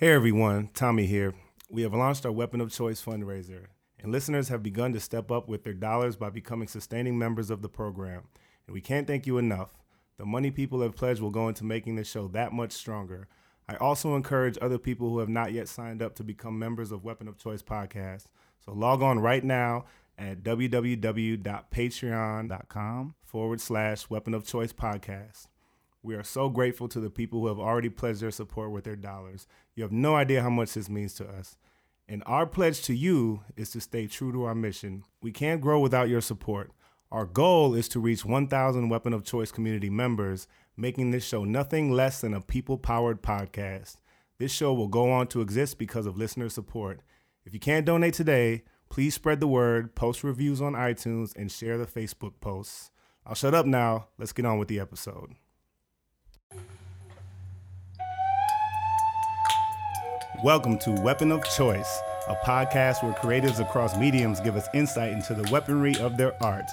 Hey everyone, Tommy here. We have launched our Weapon of Choice fundraiser, and listeners have begun to step up with their dollars by becoming sustaining members of the program. And we can't thank you enough. The money people have pledged will go into making this show that much stronger. I also encourage other people who have not yet signed up to become members of Weapon of Choice podcast. So log on right now at www.patreon.com forward slash Weapon of Choice podcast. We are so grateful to the people who have already pledged their support with their dollars. You have no idea how much this means to us. And our pledge to you is to stay true to our mission. We can't grow without your support. Our goal is to reach 1,000 Weapon of Choice community members, making this show nothing less than a people powered podcast. This show will go on to exist because of listener support. If you can't donate today, please spread the word, post reviews on iTunes, and share the Facebook posts. I'll shut up now. Let's get on with the episode. Welcome to Weapon of Choice, a podcast where creatives across mediums give us insight into the weaponry of their art.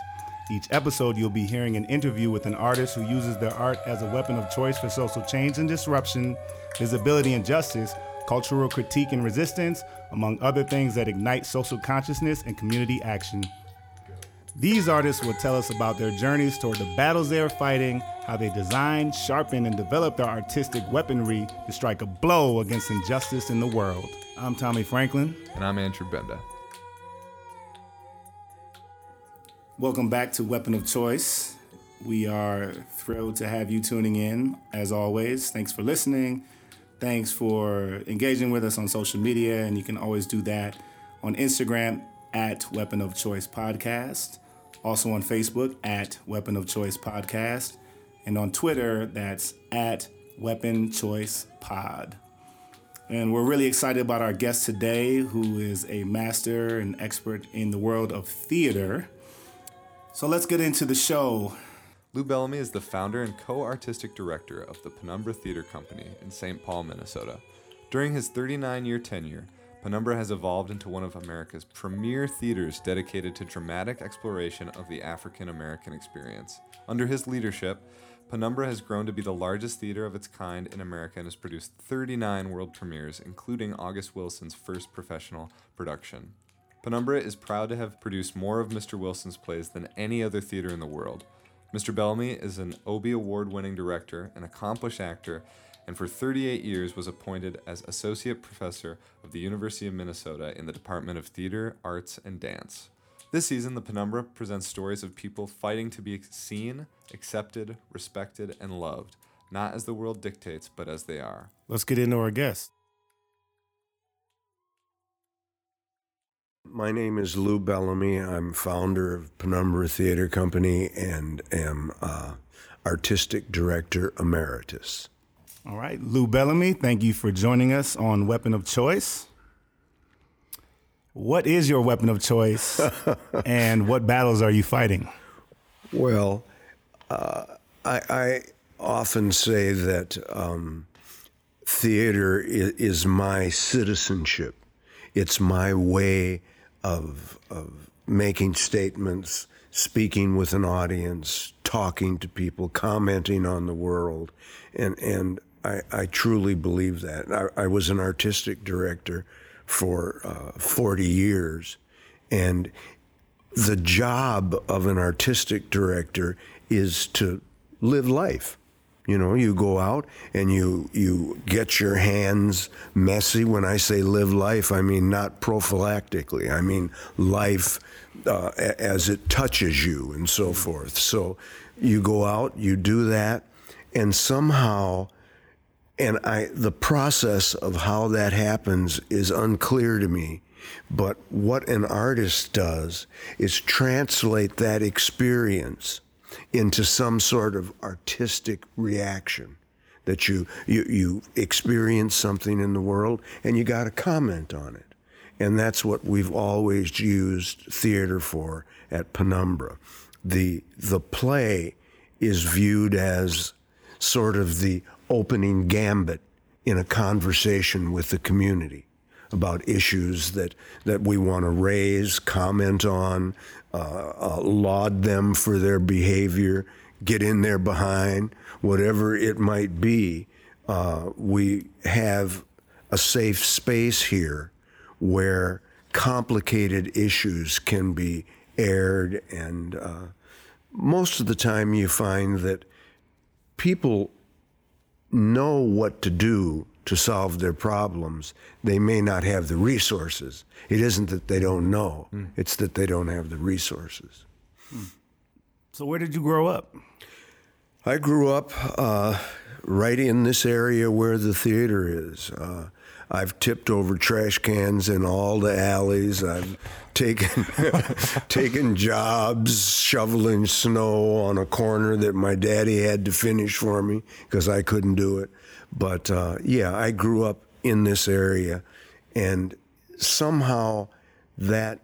Each episode, you'll be hearing an interview with an artist who uses their art as a weapon of choice for social change and disruption, visibility and justice, cultural critique and resistance, among other things that ignite social consciousness and community action. These artists will tell us about their journeys toward the battles they are fighting, how they design, sharpen, and develop their artistic weaponry to strike a blow against injustice in the world. I'm Tommy Franklin. And I'm Andrew Benda. Welcome back to Weapon of Choice. We are thrilled to have you tuning in, as always. Thanks for listening. Thanks for engaging with us on social media, and you can always do that on Instagram at Weapon of Choice Podcast. Also on Facebook at Weapon of Choice Podcast. And on Twitter, that's at Weapon Choice Pod. And we're really excited about our guest today, who is a master and expert in the world of theater. So let's get into the show. Lou Bellamy is the founder and co artistic director of the Penumbra Theater Company in St. Paul, Minnesota. During his 39 year tenure, Penumbra has evolved into one of America's premier theaters dedicated to dramatic exploration of the African American experience. Under his leadership, Penumbra has grown to be the largest theater of its kind in America and has produced 39 world premieres, including August Wilson's first professional production. Penumbra is proud to have produced more of Mr. Wilson's plays than any other theater in the world. Mr. Bellamy is an Obie Award winning director, an accomplished actor, and for 38 years was appointed as Associate Professor of the University of Minnesota in the Department of Theater, Arts, and Dance. This season, the Penumbra presents stories of people fighting to be seen, accepted, respected, and loved, not as the world dictates, but as they are. Let's get into our guest. My name is Lou Bellamy. I'm founder of Penumbra Theater Company and am uh, artistic director emeritus. All right, Lou Bellamy, thank you for joining us on Weapon of Choice. What is your weapon of choice and what battles are you fighting? Well, uh, I, I, often say that um, theater is, is, my citizenship. It's my way of, of making statements, speaking with an audience, talking to people, commenting on the world. And, and I, I truly believe that. I, I, was an artistic director for uh, 40 years, and the job of an artistic director is to live life. You know, you go out and you you get your hands messy. When I say live life, I mean not prophylactically. I mean life uh, as it touches you and so forth. So you go out, you do that, and somehow and I, the process of how that happens is unclear to me. But what an artist does is translate that experience into some sort of artistic reaction that you, you, you experience something in the world and you got to comment on it. And that's what we've always used theater for at Penumbra. The, the play is viewed as sort of the opening gambit in a conversation with the community about issues that, that we want to raise, comment on, uh, uh, laud them for their behavior, get in there behind, whatever it might be. Uh, we have a safe space here where complicated issues can be aired. And uh, most of the time, you find that people know what to do to solve their problems. They may not have the resources. It isn't that they don't know, mm. it's that they don't have the resources. So, where did you grow up? I grew up uh, right in this area where the theater is. Uh, I've tipped over trash cans in all the alleys. I've taken taken jobs shoveling snow on a corner that my daddy had to finish for me because I couldn't do it. But uh, yeah, I grew up in this area, and somehow that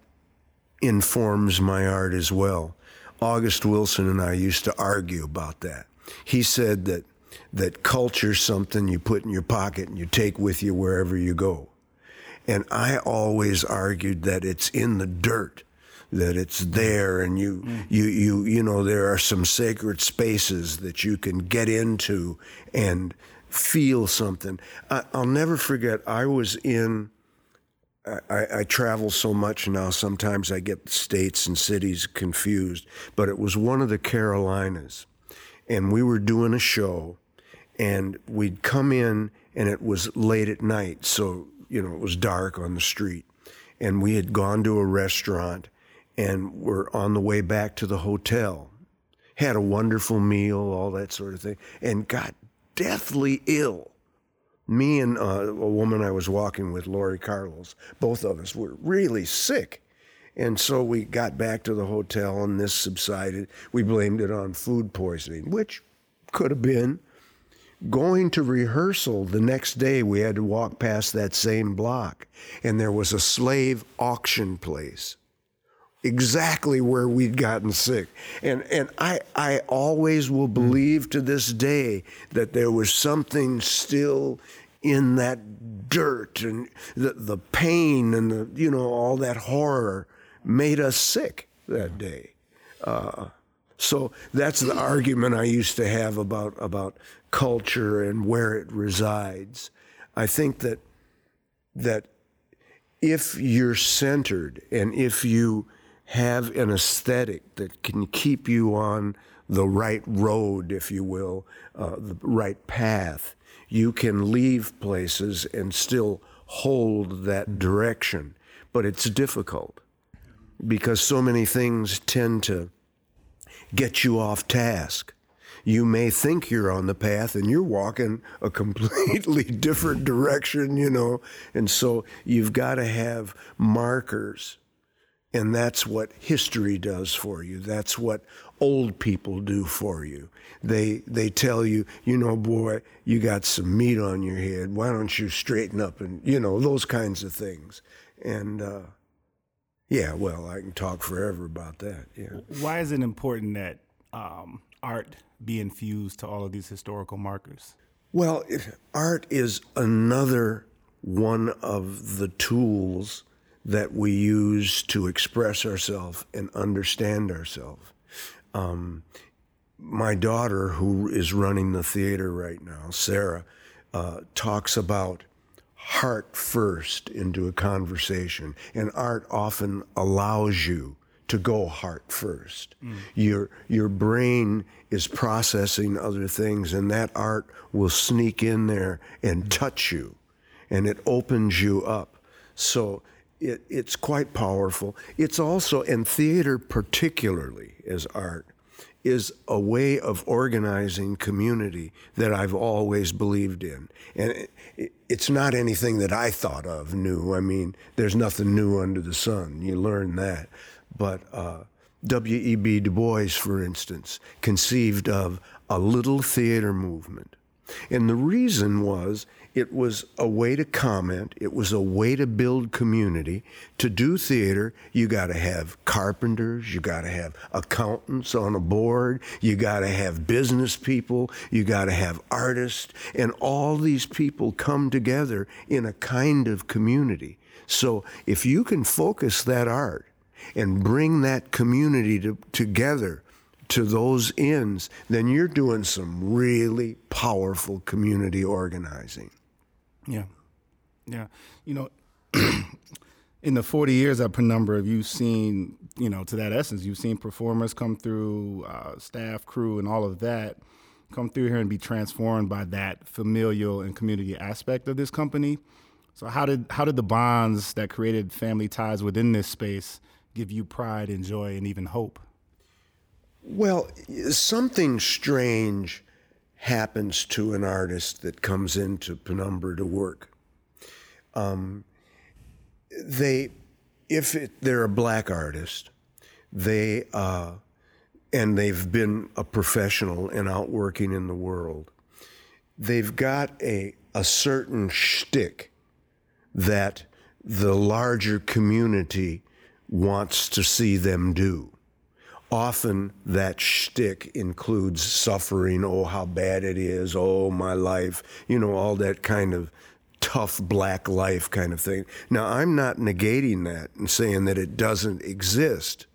informs my art as well. August Wilson and I used to argue about that. He said that that culture's something you put in your pocket and you take with you wherever you go. And I always argued that it's in the dirt, that it's there and you mm. you you you know there are some sacred spaces that you can get into and feel something. I, will never forget I was in I, I, travel so much now, sometimes I get states and cities confused, but it was one of the Carolinas. And we were doing a show, and we'd come in and it was late at night so you know it was dark on the street. And we had gone to a restaurant and were on the way back to the hotel. Had a wonderful meal all that sort of thing and got deathly ill. Me and uh, a woman i was walking with Laurie Carlos both of us were really sick. And so we got back to the hotel and this subsided. We blamed it on food poisoning which could have been going to rehearsal the next day, we had to walk past that same block, and there was a slave auction place exactly where we'd gotten sick. And and I I always will believe to this day that there was something still in that dirt and the the pain and the you know all that horror made us sick that day. Uh, so that's the argument I used to have about about culture and where it resides. I think that that if you're centered and if you have an aesthetic that can keep you on the right road, if you will, uh, the right path, you can leave places and still hold that direction. But it's difficult because so many things tend to get you off task. You may think you're on the path and you're walking a completely different direction, you know. And so you've got to have markers. And that's what history does for you. That's what old people do for you. They they tell you, you know, boy, you got some meat on your head. Why don't you straighten up and you know those kinds of things. And uh, yeah, well, I can talk forever about that. Yeah. Why is it important that um, art be infused to all of these historical markers? Well, art is another one of the tools that we use to express ourselves and understand ourselves. Um, my daughter, who is running the theater right now, Sarah, uh, talks about heart first into a conversation. And art often allows you to go heart first. Mm. Your your brain is processing other things and that art will sneak in there and touch you and it opens you up. So it, it's quite powerful. It's also, and theater particularly as art, is a way of organizing community that I've always believed in. And it, it's not anything that I thought of new. I mean, there's nothing new under the sun. You learn that. But uh, W.E.B. Du Bois, for instance, conceived of a little theater movement. And the reason was it was a way to comment, it was a way to build community. To do theater, you got to have carpenters, you got to have accountants on a board, you got to have business people, you got to have artists, and all these people come together in a kind of community. So if you can focus that art and bring that community to, together to those ends, then you're doing some really powerful community organizing. Yeah. Yeah, you know, in the 40 years at Penumbra, you've seen, you know, to that essence, you've seen performers come through, uh, staff, crew, and all of that come through here and be transformed by that familial and community aspect of this company. So how did how did the bonds that created family ties within this space give you pride and joy and even hope? Well, something strange happens to an artist that comes into Penumbra to work. Um, they, if it, they're a black artist, they uh, and they've been a professional and out working in the world, they've got a a certain shtick that the larger community wants to see them do. Often that shtick includes suffering, oh, how bad it is, oh, my life, you know, all that kind of tough black life kind of thing. Now, I'm not negating that and saying that it doesn't exist,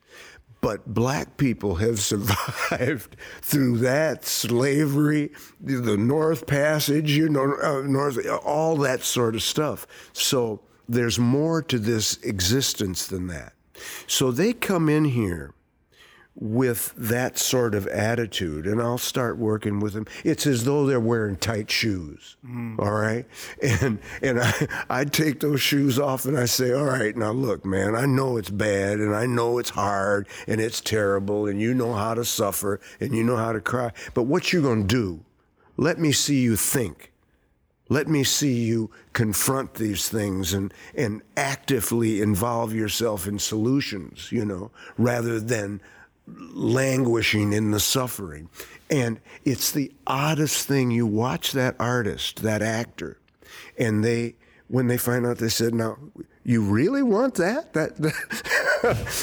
but black people have survived through that slavery, the North Passage, you know, uh, North, all that sort of stuff. So there's more to this existence than that. So they come in here with that sort of attitude and I'll start working with them. It's as though they're wearing tight shoes. Mm. All right. And and I I take those shoes off and I say, All right, now look, man, I know it's bad and I know it's hard and it's terrible and you know how to suffer and you know how to cry. But what you gonna do? Let me see you think. Let me see you confront these things and, and actively involve yourself in solutions, you know, rather than languishing in the suffering. And it's the oddest thing. You watch that artist, that actor, and they, when they find out, they said, "Now, you really want that?" That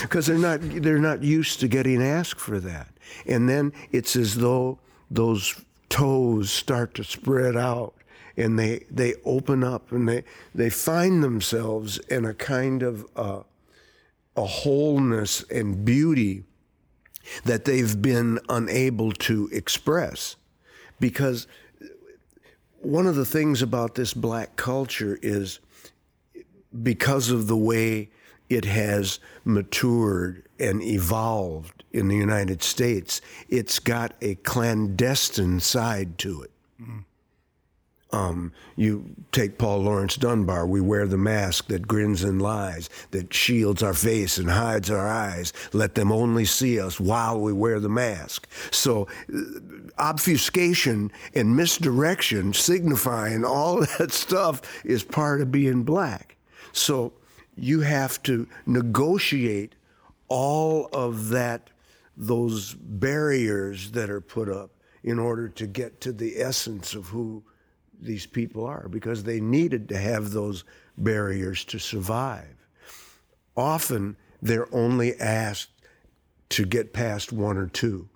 because they're not they're not used to getting asked for that. And then it's as though those toes start to spread out and they they open up and they they find themselves in a kind of uh, a wholeness and beauty that they've been unable to express. Because one of the things about this black culture is because of the way it has matured and evolved in the United States, it's got a clandestine side to it. Um, you take Paul Laurence Dunbar, we wear the mask that grins and lies, that shields our face and hides our eyes. Let them only see us while we wear the mask. So, uh, obfuscation and misdirection, signifying all that stuff, is part of being black. So, you have to negotiate all of that, those barriers that are put up in order to get to the essence of who these people are because they needed to have those barriers to survive. Often they're only asked to get past one or two.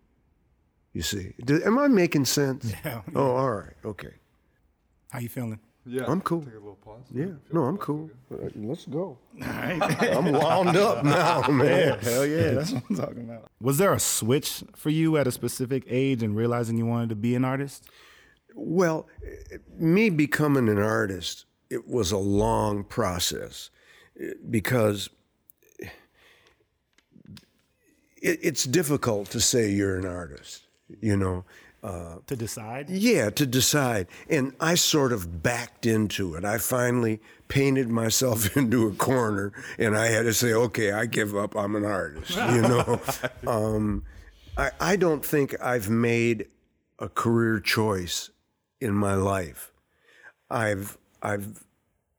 You see, am I making sense? Yeah. Oh, all right. Okay. How you feeling? Yeah. I'm cool. Take a little pause. Yeah. No, I'm cool. Let's go. All right. I'm wound up now, man. Hell yeah, that's what I'm talking about. Was there a switch for you at a specific age and realizing you wanted to be an artist? Well, me becoming an artist, it was a long process because it's difficult to say you're an artist, you know. Uh, to decide? Yeah, to decide. And I sort of backed into it. I finally painted myself into a corner and I had to say, okay, I give up. I'm an artist, you know. um, I, I don't think I've made a career choice in my life. I've I've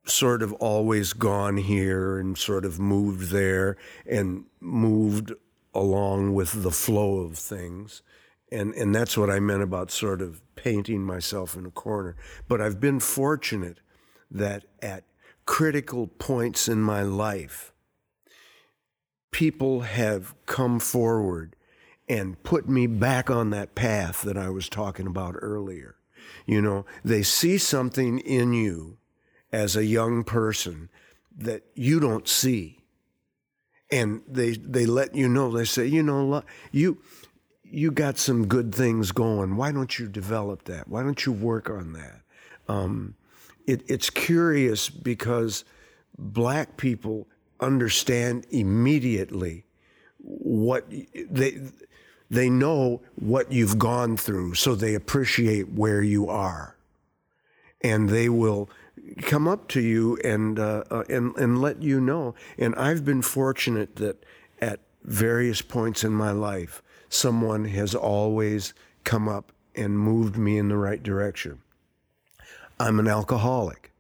sort of always gone here and sort of moved there and moved along with the flow of things. And and that's what I meant about sort of painting myself in a corner. But I've been fortunate that at critical points in my life people have come forward and put me back on that path that I was talking about earlier. You know, they see something in you as a young person that you don't see. And they they let you know, they say, you know, you you got some good things going. Why don't you develop that? Why don't you work on that? Um, it, it's curious because black people understand immediately what they they know what you've gone through, so they appreciate where you are, and they will come up to you and uh, uh, and and let you know. And I've been fortunate that at various points in my life, someone has always come up and moved me in the right direction. I'm an alcoholic.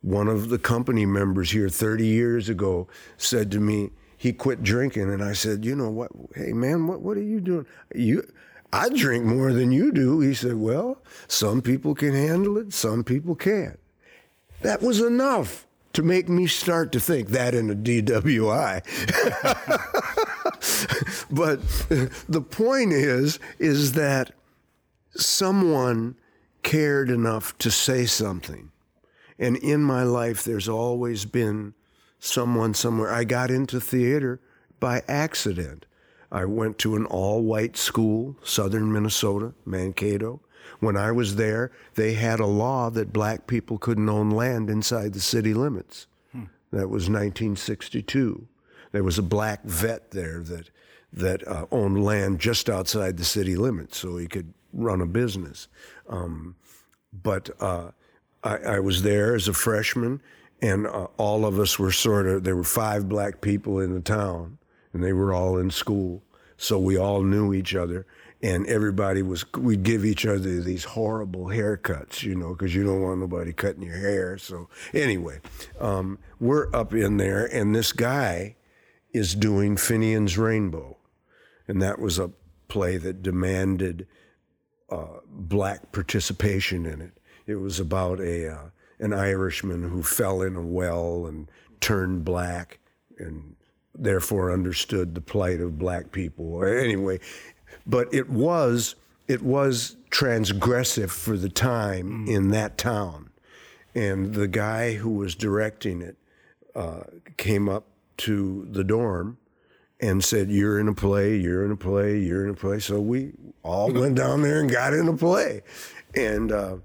One of the company members here 30 years ago said to me, he quit drinking, and I said, "You know what? Hey, man, what what are you doing? You." I drink more than you do. He said, Well, some people can handle it, some people can't. That was enough to make me start to think that in a DWI. but the point is, is that someone cared enough to say something. And in my life, there's always been someone somewhere. I got into theater by accident. I went to an all white school, southern Minnesota, Mankato. When I was there, they had a law that black people couldn't own land inside the city limits. Hmm. That was 1962. There was a black vet there that that uh, owned land just outside the city limits, so he could run a business. Um, but uh, I, I, was there as a freshman, and uh, all of us were sort of there were five black people in the town, and they were all in school, so we all knew each other and everybody was we'd give each other these horrible haircuts you know because you don't want nobody cutting your hair. So anyway um, we're up in there and this guy is doing finian's rainbow. And that was a play that demanded uh, black participation in it. It was about a uh, an irishman who fell in a well and turned black and therefore understood the plight of black people anyway but it was it was transgressive for the time mm. in that town. And the guy who was directing it uh, came up to the dorm and said, You're in a play, you're in a play, you're in a play. So we all went down there and got in a play. And uh,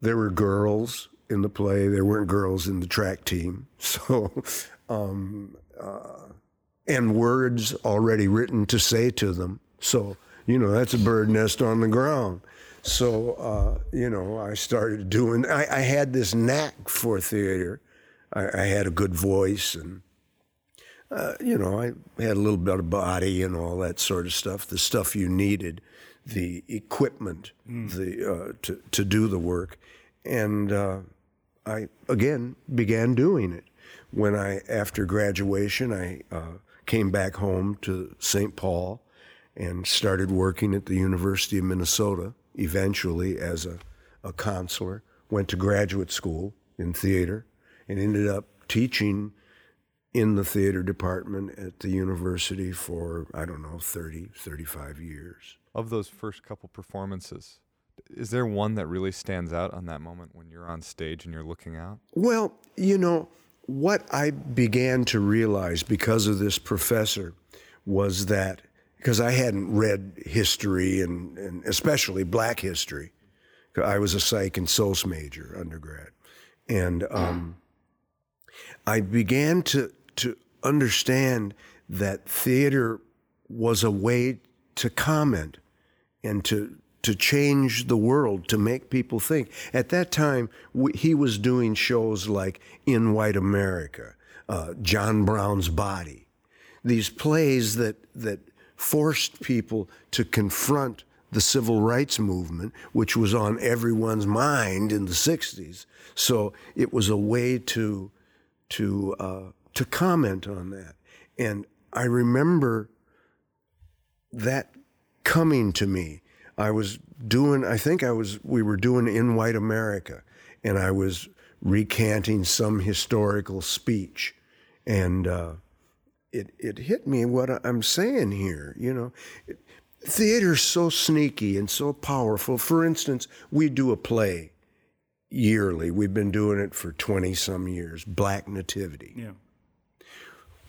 there were girls in the play, there weren't girls in the track team. So, um, uh, and words already written to say to them. So you know, that's a bird nest on the ground. So, uh, you know, I started doing, I, I had this knack for theater. I, I had a good voice and, uh, you know, I had a little bit of body and all that sort of stuff, the stuff you needed, the equipment mm. the, uh, to, to do the work. And uh, I, again, began doing it. When I, after graduation, I uh, came back home to St. Paul and started working at the University of Minnesota eventually as a, a counselor. Went to graduate school in theater and ended up teaching in the theater department at the university for, I don't know, 30, 35 years. Of those first couple performances, is there one that really stands out on that moment when you're on stage and you're looking out? Well, you know, what I began to realize because of this professor was that because I hadn't read history and, and especially black history. I was a psych and SOS major undergrad. And um, I began to, to understand that theater was a way to comment and to, to change the world, to make people think. At that time, we, he was doing shows like In White America, uh, John Brown's Body, these plays that, that forced people to confront the civil rights movement, which was on everyone's mind in the 60s. So it was a way to, to, uh, to comment on that. And I remember that coming to me. I was doing, I think I was, we were doing In White America, and I was recanting some historical speech. And, uh, it, it hit me what I'm saying here. You know, theater's so sneaky and so powerful. For instance, we do a play yearly. We've been doing it for 20 some years, Black Nativity. Yeah.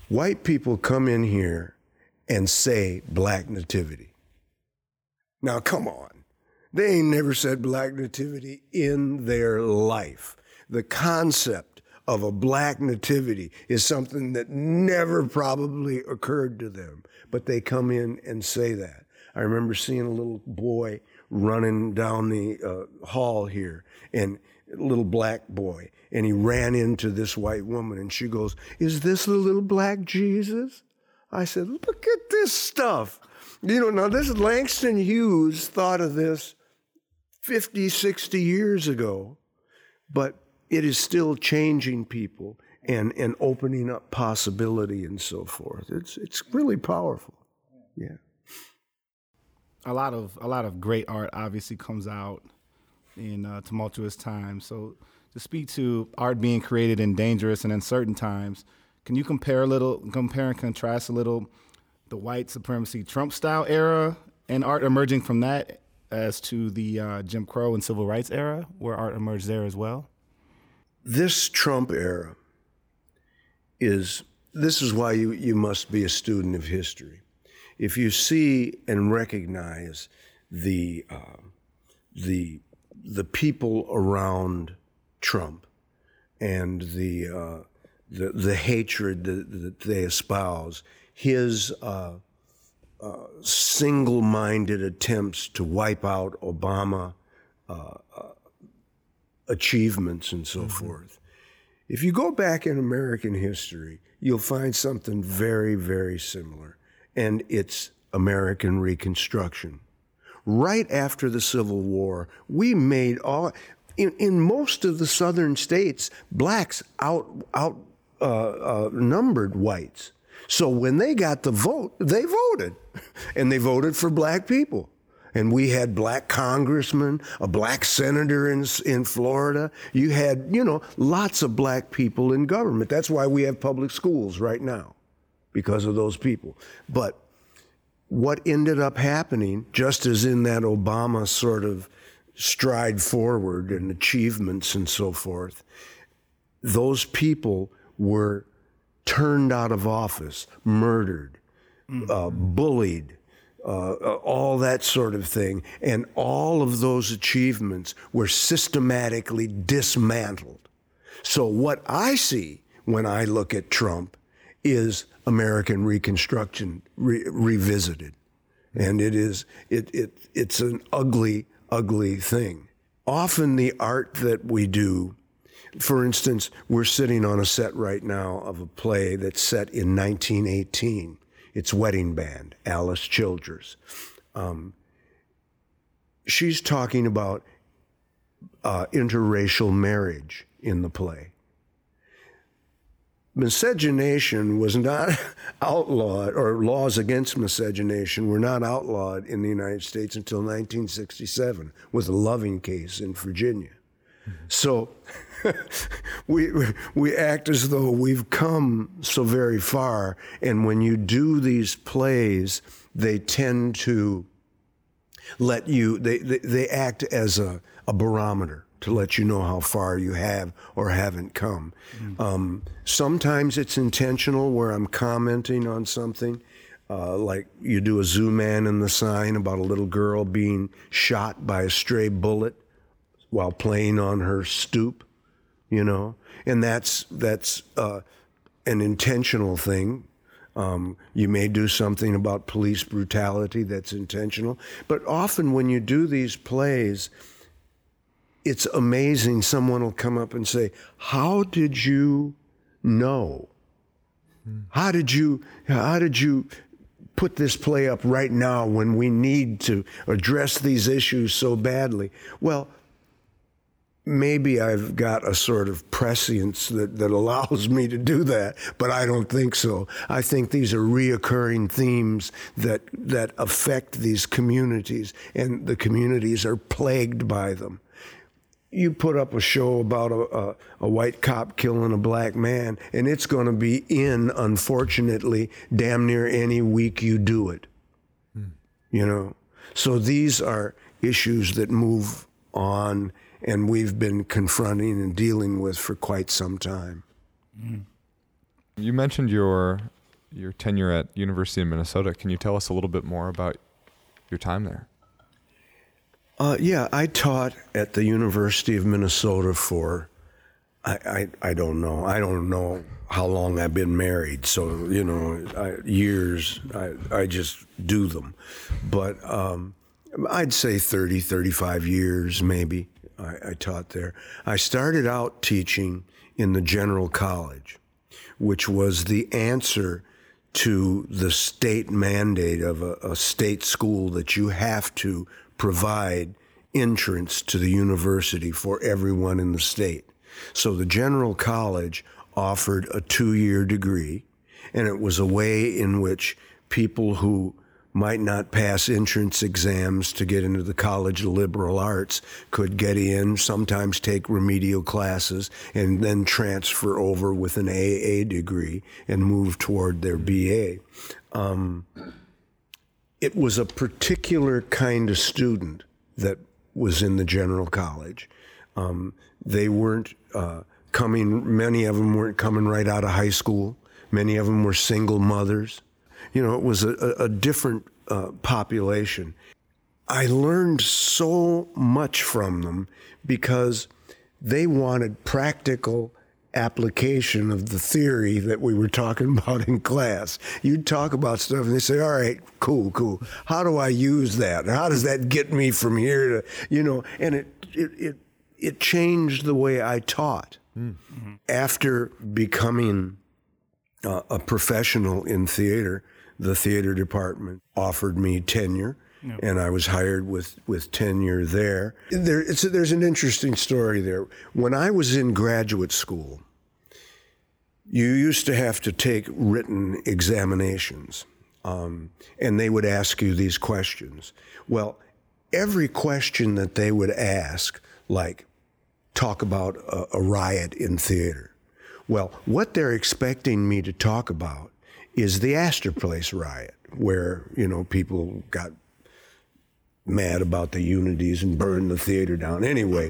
White people come in here and say Black Nativity. Now, come on. They ain't never said Black Nativity in their life. The concept of a black nativity is something that never probably occurred to them, but they come in and say that. I remember seeing a little boy running down the uh, hall here, and little black boy, and he ran into this white woman, and she goes, "Is this the little black Jesus?" I said, "Look at this stuff." You know, now this Langston Hughes thought of this 50, 60 years ago, but it is still changing people and, and opening up possibility and so forth. It's, it's really powerful. Yeah. A lot of a lot of great art obviously comes out in uh, tumultuous times. So to speak to art being created in dangerous and uncertain times, can you compare a little, compare and contrast a little the white supremacy Trump style era and art emerging from that as to the uh, Jim Crow and civil rights era, where art emerged there as well? This Trump era is this is why you, you must be a student of history. If you see and recognize the uh, the the people around Trump and the uh, the, the hatred that, that they espouse, his uh, uh, single minded attempts to wipe out Obama uh, uh, achievements and so mm-hmm. forth. If you go back in American history, you'll find something very, very similar, and it's American Reconstruction. Right after the Civil War, we made all. In, in most of the southern states, blacks out out uh, uh, numbered whites. So when they got the vote, they voted, and they voted for black people. And we had black congressmen, a black senator in, in Florida. You had, you know, lots of black people in government. That's why we have public schools right now, because of those people. But what ended up happening, just as in that Obama sort of stride forward and achievements and so forth, those people were turned out of office, murdered, mm-hmm. uh, bullied, uh, uh, all that sort of thing. And all of those achievements were systematically dismantled. So, what I see when I look at Trump is American Reconstruction re- revisited. And it is, it, it, it's an ugly, ugly thing. Often the art that we do for instance, we're sitting on a set right now of a play that's set in 1918. It's Wedding Band, Alice Childress. Um, she's talking about uh, interracial marriage in the play. Miscegenation was not outlawed, or laws against miscegenation were not outlawed in the United States until 1967 with a loving case in Virginia. So we we act as though we've come so very far, and when you do these plays, they tend to let you they they, they act as a, a barometer to let you know how far you have or haven't come. Mm. Um, sometimes it's intentional, where I'm commenting on something. Uh, like you do a Zooman and the Sign about a little girl being shot by a stray bullet while playing on her stoop, you know, and that's that's uh, an intentional thing. Um, you may do something about police brutality that's intentional, but often when you do these plays, it's amazing. Someone will come up and say, "How did you know? How did you? How did you?" Put this play up right now when we need to address these issues so badly. Well, maybe I've got a sort of prescience that, that allows me to do that, but I don't think so. I think these are reoccurring themes that that affect these communities, and the communities are plagued by them. You put up a show about a, a, a white cop killing a black man, and it's going to be in, unfortunately, damn near any week you do it. Hmm. You know? So these are issues that move on and we've been confronting and dealing with for quite some time. You mentioned your your tenure at University of Minnesota. Can you tell us a little bit more about your time there? Uh, yeah, I taught at the University of Minnesota for I, I, I don't know. I don't know how long I've been married. So, you know, I, years, I, I just do them. But um, I'd say 30, 35 years maybe I, I taught there. I started out teaching in the general college, which was the answer to the state mandate of a, a state school that you have to provide entrance to the university for everyone in the state. So the general college offered a two year degree, and it was a way in which people who might not pass entrance exams to get into the College of Liberal Arts could get in, sometimes take remedial classes, and then transfer over with an AA degree and move toward their BA. Um, it was a particular kind of student that was in the general college. Um, they weren't uh, coming, many of them weren't coming right out of high school. Many of them were single mothers. You know, it was a, a different uh, population. I learned so much from them because they wanted practical application of the theory that we were talking about in class. You'd talk about stuff and they say, all right, cool, cool. How do I use that? How does that get me from here to, you know, and it, it, it, it changed the way I taught. Mm-hmm. After becoming uh, a professional in theater, the theater department offered me tenure. Yep. And I was hired with, with tenure there. there a, there's an interesting story there. When I was in graduate school, you used to have to take written examinations, um, and they would ask you these questions. Well, every question that they would ask, like, talk about a, a riot in theater. Well, what they're expecting me to talk about is the Astor Place riot, where, you know, people got mad about the unities and burned the theater down. Anyway,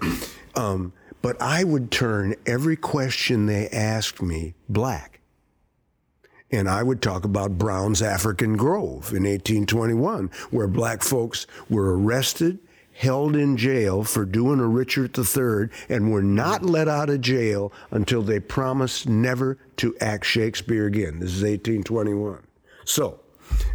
um, but I would turn every question they asked me black. And I would talk about Brown's African Grove in 1821, where black folks were arrested held in jail for doing a Richard III and were not let out of jail until they promised never to act Shakespeare again. This is 1821. So,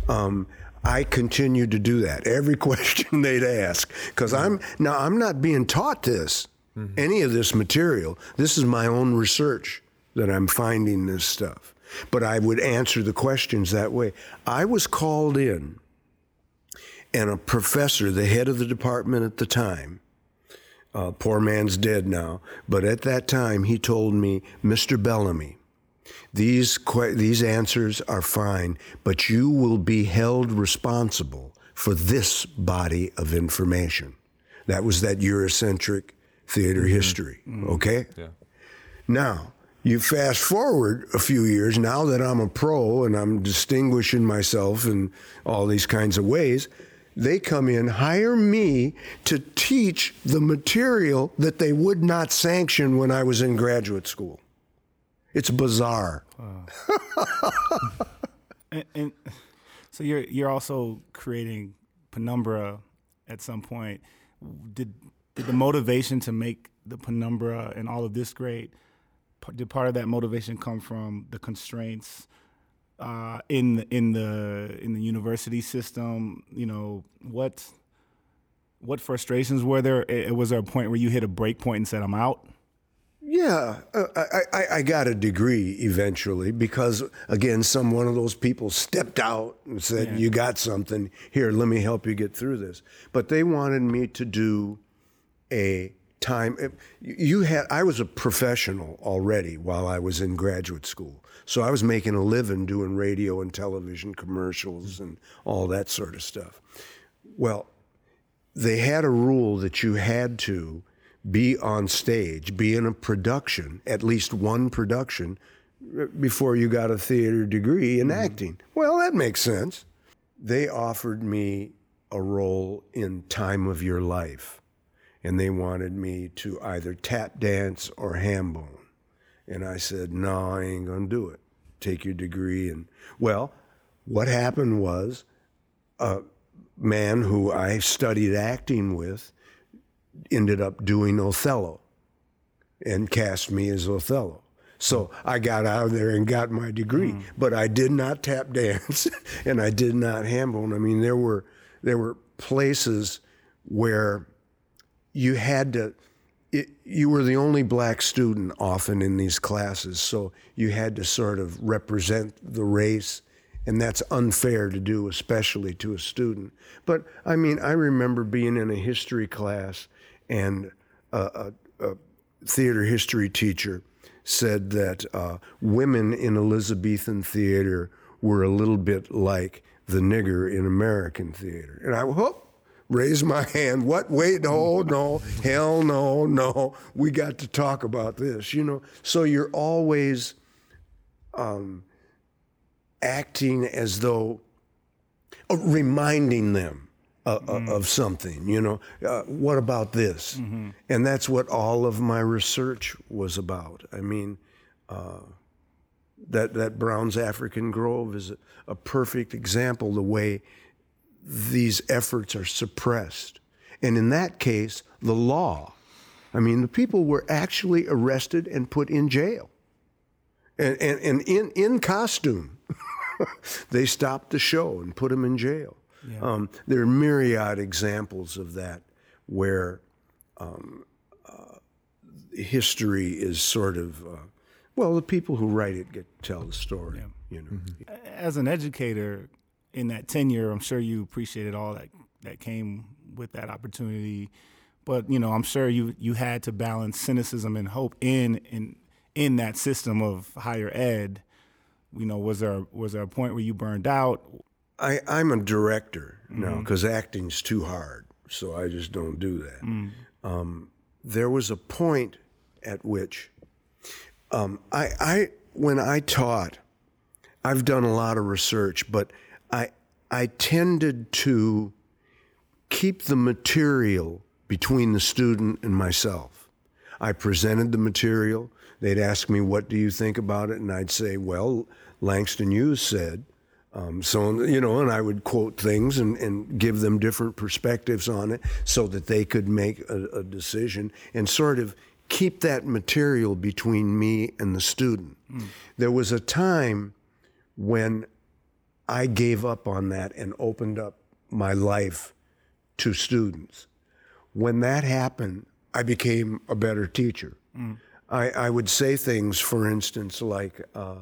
um, I continued to do that every question they'd ask because I'm now I'm not being taught this mm-hmm. any of this material. This is my own research that I'm finding this stuff. But I would answer the questions that way. I was called in and a professor, the head of the department at the time, uh, poor man's dead now, but at that time he told me, Mr. Bellamy, these que- these answers are fine, but you will be held responsible for this body of information. That was that Eurocentric theater mm-hmm. history. Mm-hmm. Okay. Yeah. Now you fast forward a few years. Now that I'm a pro and I'm distinguishing myself in all these kinds of ways, they come in, hire me to teach the material that they would not sanction when I was in graduate school. It's bizarre. and, and, so you're you're also creating Penumbra at some point. Did did the motivation to make the Penumbra and all of this great? Did part of that motivation come from the constraints uh, in the, in the in the university system? You know what what frustrations were there? It, was there a point where you hit a break point and said, "I'm out"? Yeah, uh, I, I, I, got a degree eventually because, again, some one of those people stepped out and said, yeah. "You got something here. Let me help you get through this." But they wanted me to do a time. You had I was a professional already while I was in graduate school, so I was making a living doing radio and television commercials and all that sort of stuff. Well, they had a rule that you had to be on stage, be in a production, at least one production, before you got a theater degree in mm-hmm. acting. Well, that makes sense. They offered me a role in Time of Your Life, and they wanted me to either tap dance or ham bone. And I said, no, I ain't going to do it. Take your degree. And well, what happened was a man who I studied acting with ended up doing Othello. and cast me as Othello. So I got out of there and got my degree, mm. but I did not tap dance and I did not ham bone. I mean, there were there were places where you had to. It, you were the only black student often in these classes, so you had to sort of represent the race, and that's unfair to do, especially to a student. But I mean, I remember being in a history class, and a, a, a theater history teacher said that uh, women in Elizabethan theater were a little bit like the nigger in American theater. And I whoop, raised my hand. What? Wait, no, no, hell no, no. We got to talk about this, you know. So you're always um, acting as though, uh, reminding them uh, uh, of something, you know. Uh, what about this? And that's what all of my research was about. I mean, uh, that that Brown's African Grove is a, a perfect example the way these efforts are suppressed. And in that case, the law. I mean, the people were actually arrested and put in jail. And, and, and in, in costume, they stopped the show and put them in jail. Um, there are myriad examples of that where um, uh, history is sort of, uh, well, the people who write it get to tell the story. You know, As an educator in that tenure, I'm sure you appreciated all that that came with that opportunity. But you know, I'm sure you you had to balance cynicism and hope in in in that system of higher ed. You know, was there was there a point where you burned out? I, I'm a director now because acting's too hard, so I just don't do that. Um, there was a point at which um, I, I, when I taught, I've done a lot of research, but I, I tended to keep the material between the student and myself. I presented the material. They'd ask me, "What do you think about it?" And I'd say, "Well, Langston Hughes said." Um, so you know, and I would quote things and, and give them different perspectives on it, so that they could make a, a decision and sort of keep that material between me and the student. There was a time when I gave up on that and opened up my life to students. When that happened, I became a better teacher. I, I would say things, for instance, like, uh,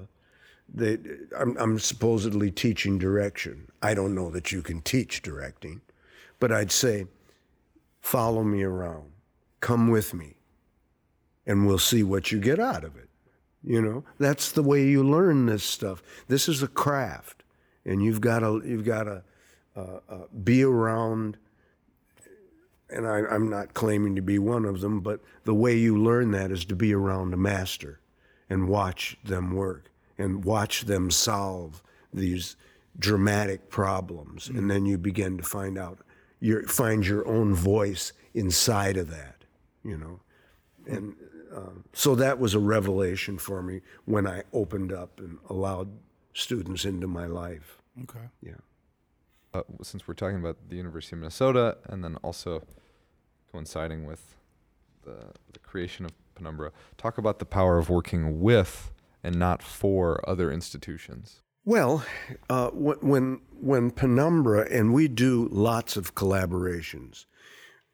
they, I'm, I'm supposedly teaching direction. I don't know that you can teach directing, but I'd say, follow me around, come with me, and we'll see what you get out of it. You know, that's the way you learn this stuff. This is a craft, and you've got to you've got to uh, uh, be around. And I, I'm not claiming to be one of them, but the way you learn that is to be around a master, and watch them work, and watch them solve these dramatic problems, and then you begin to find out your find your own voice inside of that. You know, and um, so that was a revelation for me when I opened up and allowed students into my life. Okay. Yeah. uh, since we're talking about the University of Minnesota and then also coinciding with the, the creation of Penumbra, talk about the power of working with and not for other institutions. Well, uh, wh- when when Penumbra and we do lots of collaborations,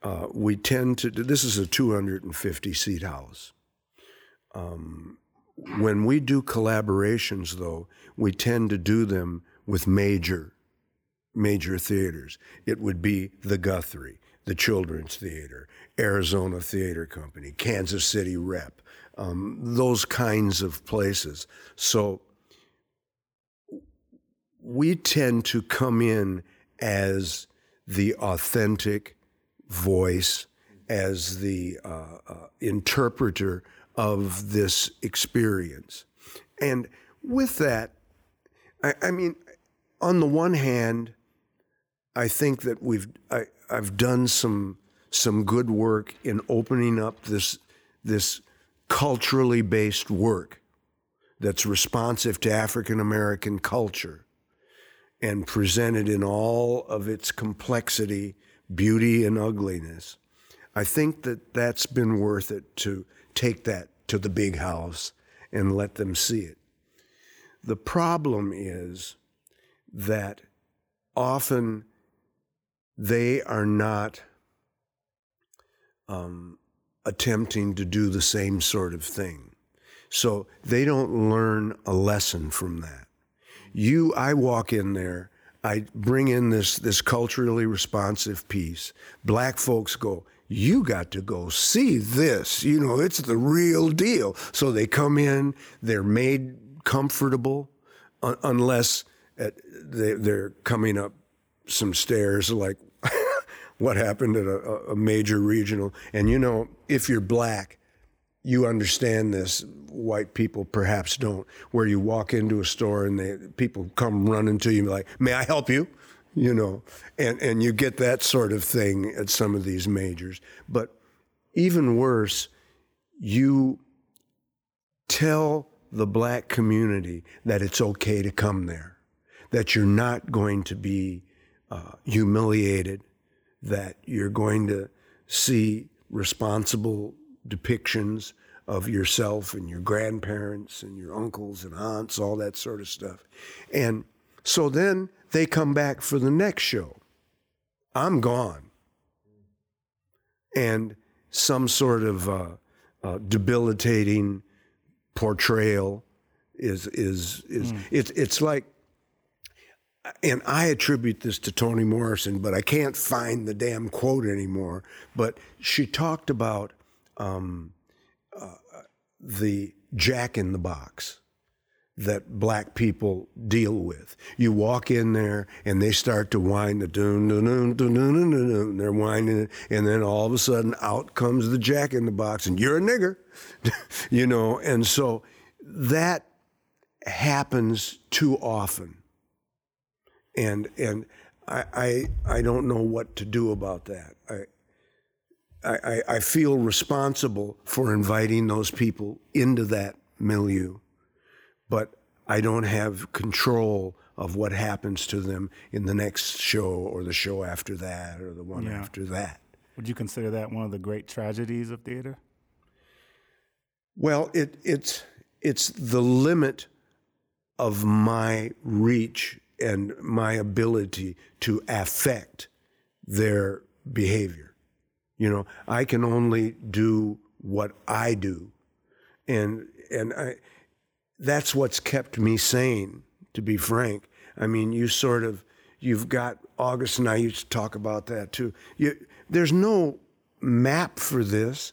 uh, we tend to. do- This is a 250 seat house. Um, when we do collaborations, though, we tend to do them with major major theaters. It would be the Guthrie, the Children's Theater, Arizona Theater Company, Kansas City Rep, um, those kinds of places. So we tend to come in as the authentic voice, as the uh, uh, interpreter of this experience. And with that, I, I mean, on the one hand, I think that we've I, I've done some some good work in opening up this this culturally based work that's responsive to African American culture and presented in all of its complexity, beauty, and ugliness. I think that that's been worth it to take that to the big house and let them see it. The problem is that often they are not um, attempting to do the same sort of thing. So they don't learn a lesson from that. You, I walk in there, I bring in this, this culturally responsive piece. Black folks go, you got to go see this. You know, it's the real deal. So they come in, they're made comfortable, un- unless at, they, they're coming up some stairs like what happened at a, a major regional. And you know, if you're black, you understand this. White people perhaps don't. Where you walk into a store and they, people come running to you like, "May I help you?" You know, and and you get that sort of thing at some of these majors. But even worse, you tell the black community that it's okay to come there, that you're not going to be uh, humiliated, that you're going to see responsible depictions of yourself and your grandparents and your uncles and aunts, all that sort of stuff. And so then they come back for the next show. I'm gone. And some sort of uh, uh, debilitating portrayal is is is mm. it's it's like and I attribute this to Toni Morrison, but I can't find the damn quote anymore. But she talked about um, uh, the jack in the box that black people deal with. You walk in there and they start to whine the doon doon doon doon doon doon doon. They're whining it, and then all of a sudden out comes the jack in the box, and you're a nigger, you know. And so that happens too often, and and I I, I don't know what to do about that. I, I, I feel responsible for inviting those people into that milieu, but I don't have control of what happens to them in the next show or the show after that or the one yeah. after that. Would you consider that one of the great tragedies of theater? Well, it, it's it's the limit of my reach and my ability to affect their behavior. You know, I can only do what I do. And and I that's what's kept me sane, to be frank. I mean, you sort of you've got August and I used to talk about that too. You, there's no map for this.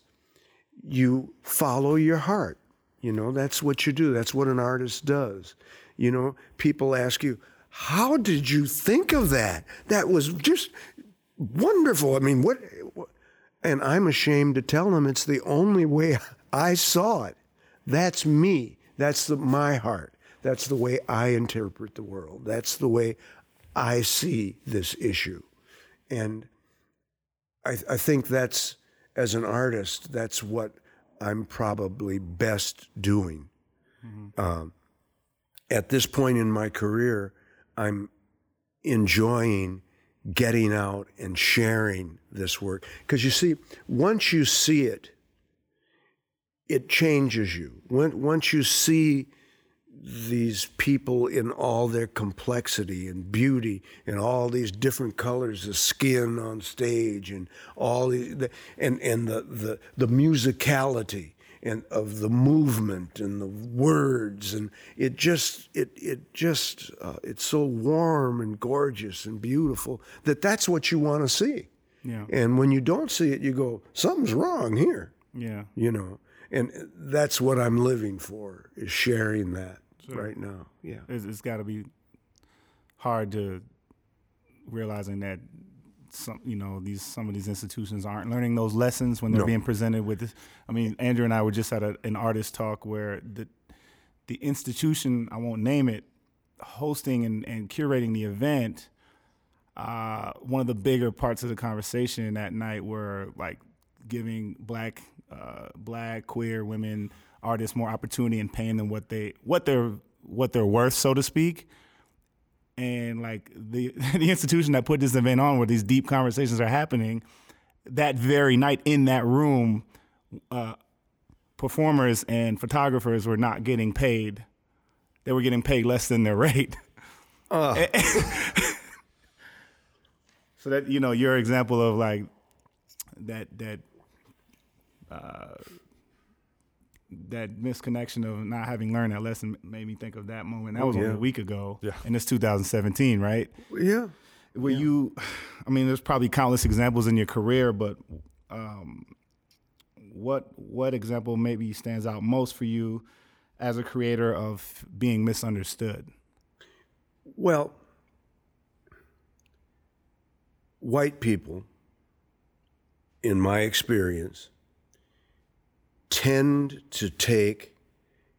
You follow your heart. You know, that's what you do. That's what an artist does. You know, people ask you, how did you think of that? That was just wonderful. I mean, what and I'm ashamed to tell them it's the only way I saw it. That's me. That's the, my heart. That's the way I interpret the world. That's the way I see this issue. And I, I think that's, as an artist, that's what I'm probably best doing. Mm-hmm. Um, at this point in my career, I'm enjoying getting out and sharing this work. Because you see, once you see it, it changes you. When, once you see these people in all their complexity and beauty and all these different colors of skin on stage and all the, and, and the, the, the musicality and of the movement and the words and it just it it just uh, it's so warm and gorgeous and beautiful that that's what you want to see. Yeah. And when you don't see it you go something's wrong here. Yeah. You know and that's what i'm living for is sharing that sure. right now yeah it's, it's got to be hard to realizing that some you know these some of these institutions aren't learning those lessons when they're no. being presented with this. I mean, Andrew and I were just at a, an artist talk where the the institution I won't name it hosting and, and curating the event. Uh, one of the bigger parts of the conversation that night were like giving black uh, black queer women artists more opportunity and paying them what they what they're what they're worth, so to speak and like the the institution that put this event on where these deep conversations are happening that very night in that room, uh, performers and photographers were not getting paid. They were getting paid less than their rate. so that you know your example of like that that uh, that misconnection of not having learned that lesson made me think of that moment. That was only a week ago. Yeah. And it's 2017, right? Yeah. Were you? I mean, there's probably countless examples in your career, but um, what what example maybe stands out most for you as a creator of being misunderstood? Well, white people, in my experience, tend to take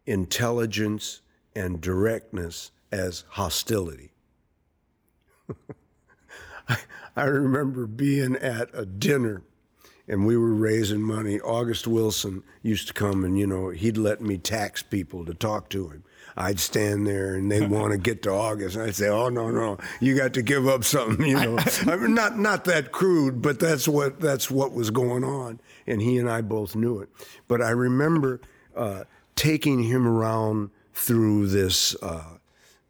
intelligence and directness as hostility. I, I remember being at a dinner and we were raising money. August Wilson used to come and, you know, he'd let me tax people to talk to him. I'd stand there and they'd want to get to August. And I'd say, oh, no, no, you got to give up something, you know. I mean, not, not that crude, but that's what, that's what was going on. And he and I both knew it. But I remember uh, taking him around through this uh,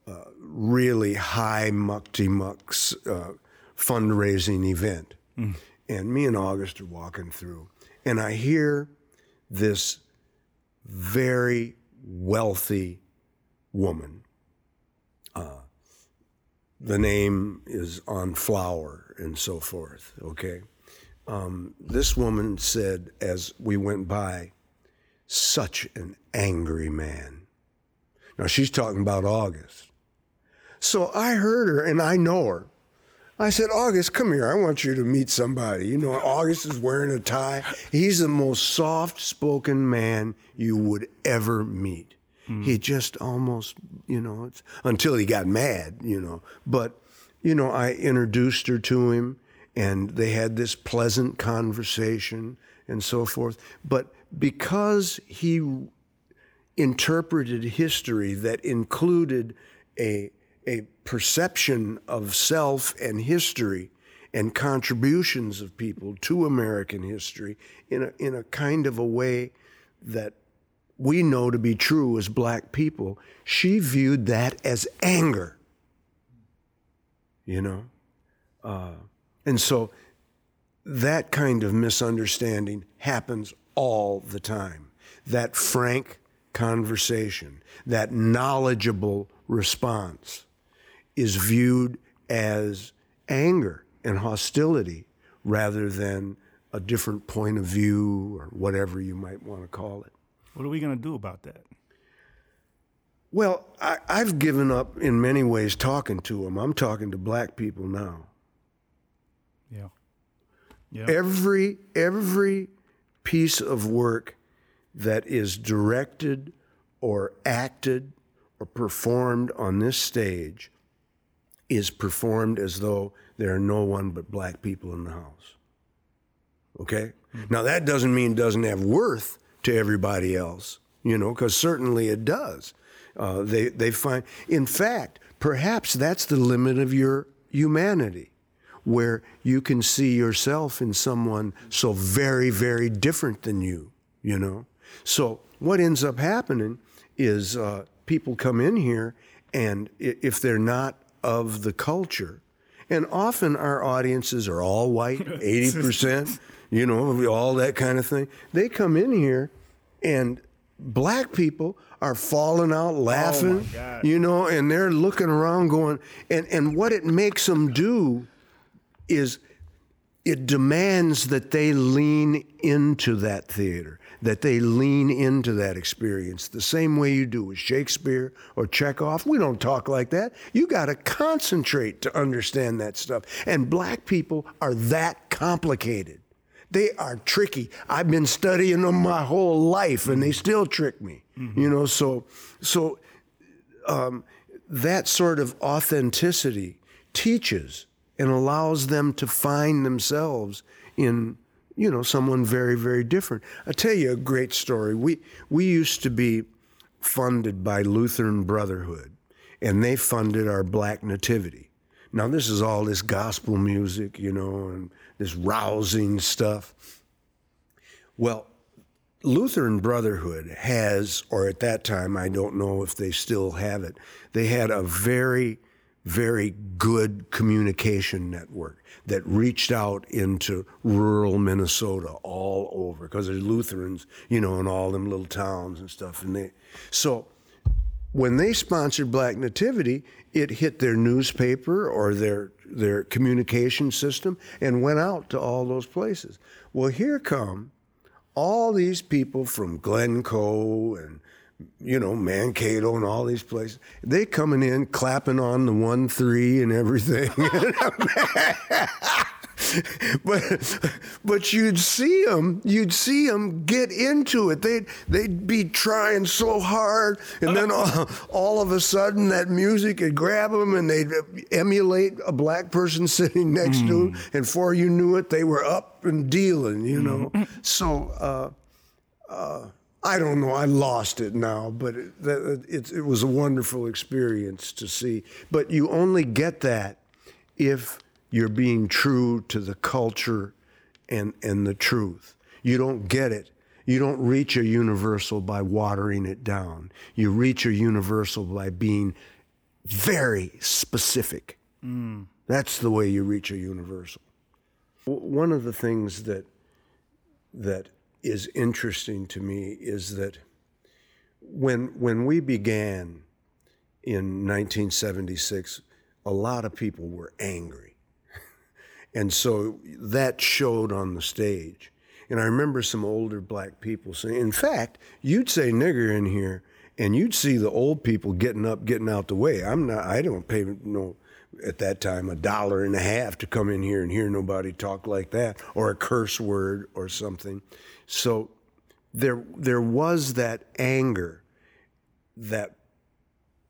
uh, really high muckty mucks uh, fundraising event. And me and August are walking through, and I hear this very wealthy woman. Uh, the name is on flower and so forth, okay? Um, this woman said as we went by, such an angry man. Now she's talking about August. So I heard her and I know her. I said, August, come here. I want you to meet somebody. You know, August is wearing a tie. He's the most soft spoken man you would ever meet. Mm. He just almost, you know, until he got mad, you know. But, you know, I introduced her to him and they had this pleasant conversation and so forth. But because he interpreted history that included a, a perception of self and history and contributions of people to American history in a, in a kind of a way that we know to be true as black people, she viewed that as anger. You know? Uh, and so that kind of misunderstanding happens all the time. That frank conversation, that knowledgeable response is viewed as anger and hostility rather than a different point of view or whatever you might want to call it. What are we gonna do about that? Well, I, I've given up in many ways talking to them. I'm talking to black people now. Yeah. Yeah. Every every piece of work that is directed or acted or performed on this stage is performed as though there are no one but black people in the house. Okay? Mm-hmm. Now that doesn't mean it doesn't have worth to everybody else, you know, because certainly it does. Uh, they they find, in fact, perhaps that's the limit of your humanity, where you can see yourself in someone so very very different than you, you know. So what ends up happening is uh, people come in here, and if they're not of the culture, and often our audiences are all white, eighty percent, you know, all that kind of thing. They come in here, and black people are falling out oh, laughing, God. you know, and they're looking around going, and and what it makes them do is it demands that they lean into that theater, that they lean into that experience the same way you do with Shakespeare or Chekhov. We don't talk like that. You got to concentrate to understand that stuff. And black people are that complicated. They are tricky. I've been studying them my whole life and they still trick me. You know, so so um, that sort of authenticity teaches and allows them to find themselves in you know someone very very different i'll tell you a great story we we used to be funded by lutheran brotherhood and they funded our black nativity Now, this is all this gospel music, you know, and this rousing stuff. Well, Lutheran Brotherhood has, or at that time, I don't know if they still have it, they had a very, very good communication network that reached out into rural Minnesota all over because there's Lutherans, you know, in all them little towns and stuff. And they, so when they sponsored Black Nativity, it hit their newspaper or their their communication system and went out to all those places. Well, here come all these people from Glencoe and you know Mankato and all these places. They coming in clapping on the one three and everything. but but you'd see them, you'd see them get into it. They'd they'd be trying so hard, and then all, all of a sudden that music would grab them, and they'd emulate a black person sitting next mm. to them, and before you knew it, they were up and dealing. You know, mm. so. Uh, uh, I don't know. I lost it now, but it, it, it was a wonderful experience to see. But you only get that if you're being true to the culture and, and the truth. You don't get it. You don't reach a universal by watering it down. You reach a universal by being very specific. Mm. That's the way you reach a universal. One of the things that that is interesting to me is that when when we began in 1976, a lot of people were angry and so that showed on the stage. And I remember some older black people saying, in fact, you'd say nigger in here and you'd see the old people getting up, getting out the way. I'm not, I don't pay no, at that time, a dollar and a half to come in here and hear nobody talk like that or a curse word or something. So there, there was that anger that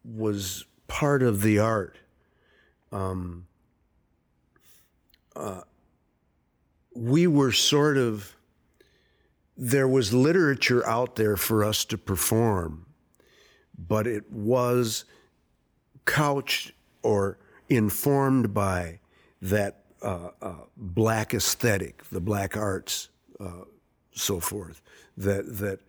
was part of the art. Um, we were sort of, there was literature out there for us to perform, but it was couched or informed by that uh, uh, black aesthetic, the black arts, uh, so forth, that that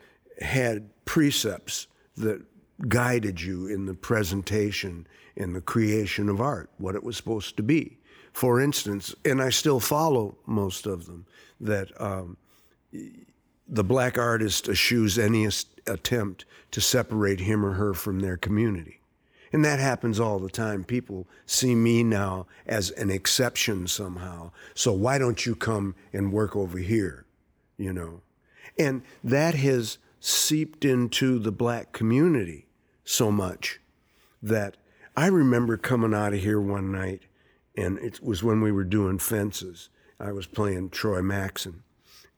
had precepts that guided you in the presentation in the creation of art, what it was supposed to be for instance, and I still follow most of them, that um, the black artist eschews any attempt to separate him or her from their community. And that happens all the time. People see me now as an exception somehow. So why don't you come and work over here? You know? And that has seeped into the black community so much that I remember coming out of here one night and it was when we were doing fences. I was playing Troy Maxson,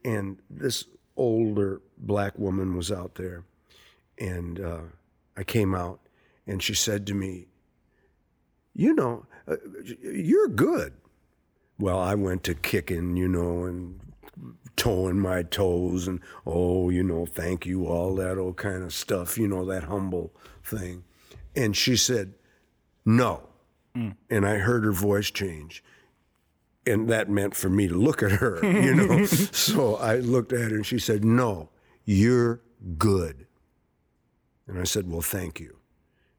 and this older black woman was out there, and uh, I came out, and she said to me, "You know, uh, you're good." Well, I went to kicking, you know, and toeing my toes, and oh, you know, thank you, all that old kind of stuff, you know, that humble thing. And she said, "No." Mm. And I heard her voice change. And that meant for me to look at her, you know. so I looked at her and she said, No, you're good. And I said, Well, thank you.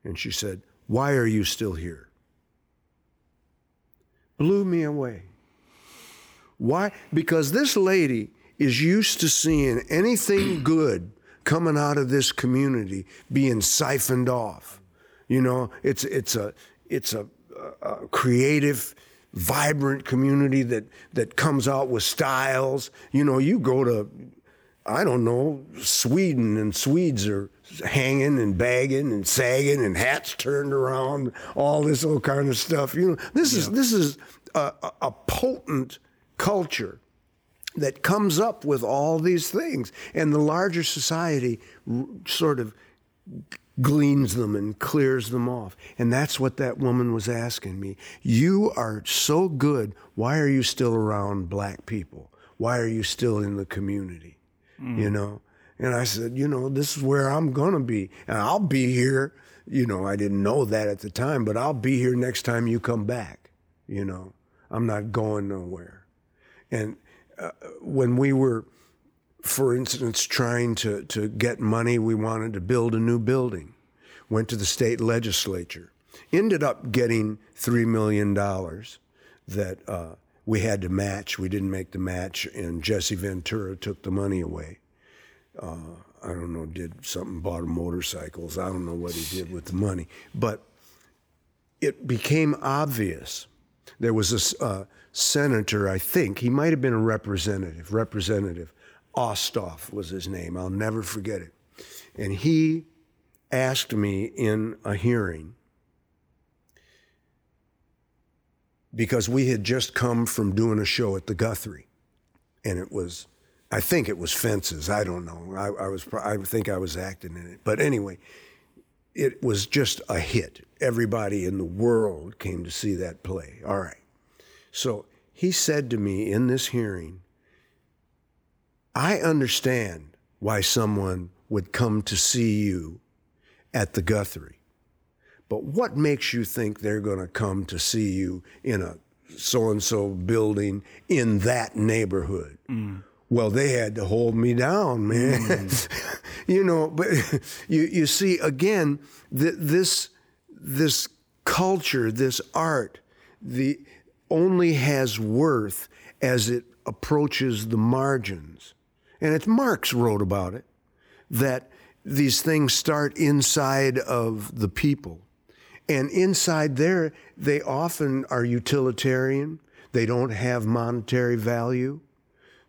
And she said, Why are you still here? Blew me away. Why? Because this lady is used to seeing anything good coming out of this community being siphoned off. You know, it's it's a it's a a creative, vibrant community that that comes out with styles. You know, you go to I don't know, Sweden and Swedes are hanging and bagging and sagging and hats turned around, all this old kind of stuff. You know, this yeah. is this is a, a, potent culture that comes up with all these things, and the larger society sort of gleans them and clears them off. And that's what that woman was asking me. You are so good. Why are you still around black people? Why are you still in the community? Mm. You know? And I said, you know, this is where I'm going to be. And I'll be here. You know, I didn't know that at the time, but I'll be here next time you come back. You know, I'm not going nowhere. And uh, when we were, for instance, trying to, to get money, we wanted to build a new building, went to the state legislature, ended up getting $3 million that uh, we had to match. We didn't make the match, and Jesse Ventura took the money away. Uh, I don't know, did something, bought motorcycles. I don't know what he did with the money. But it became obvious. There was a uh, senator, I think, he might have been a representative, Representative Ossoff was his name. I'll never forget it. And he asked me in a hearing, because we had just come from doing a show at the Guthrie, and it was, I think it was Fences. I don't know. I, I was, I think I was acting in it. But anyway, it was just a hit. Everybody in the world came to see that play. All right. So he said to me in this hearing, I understand why someone would come to see you at the Guthrie. But what makes you think they're going to come to see you in a so and so building in that neighborhood? Mm. Well, they had to hold me down, man. Mm. you know, but you you see again th- this this culture, this art, the only has worth as it approaches the margins. And it's Marx wrote about it that these things start inside of the people. And inside there, they often are utilitarian. They don't have monetary value.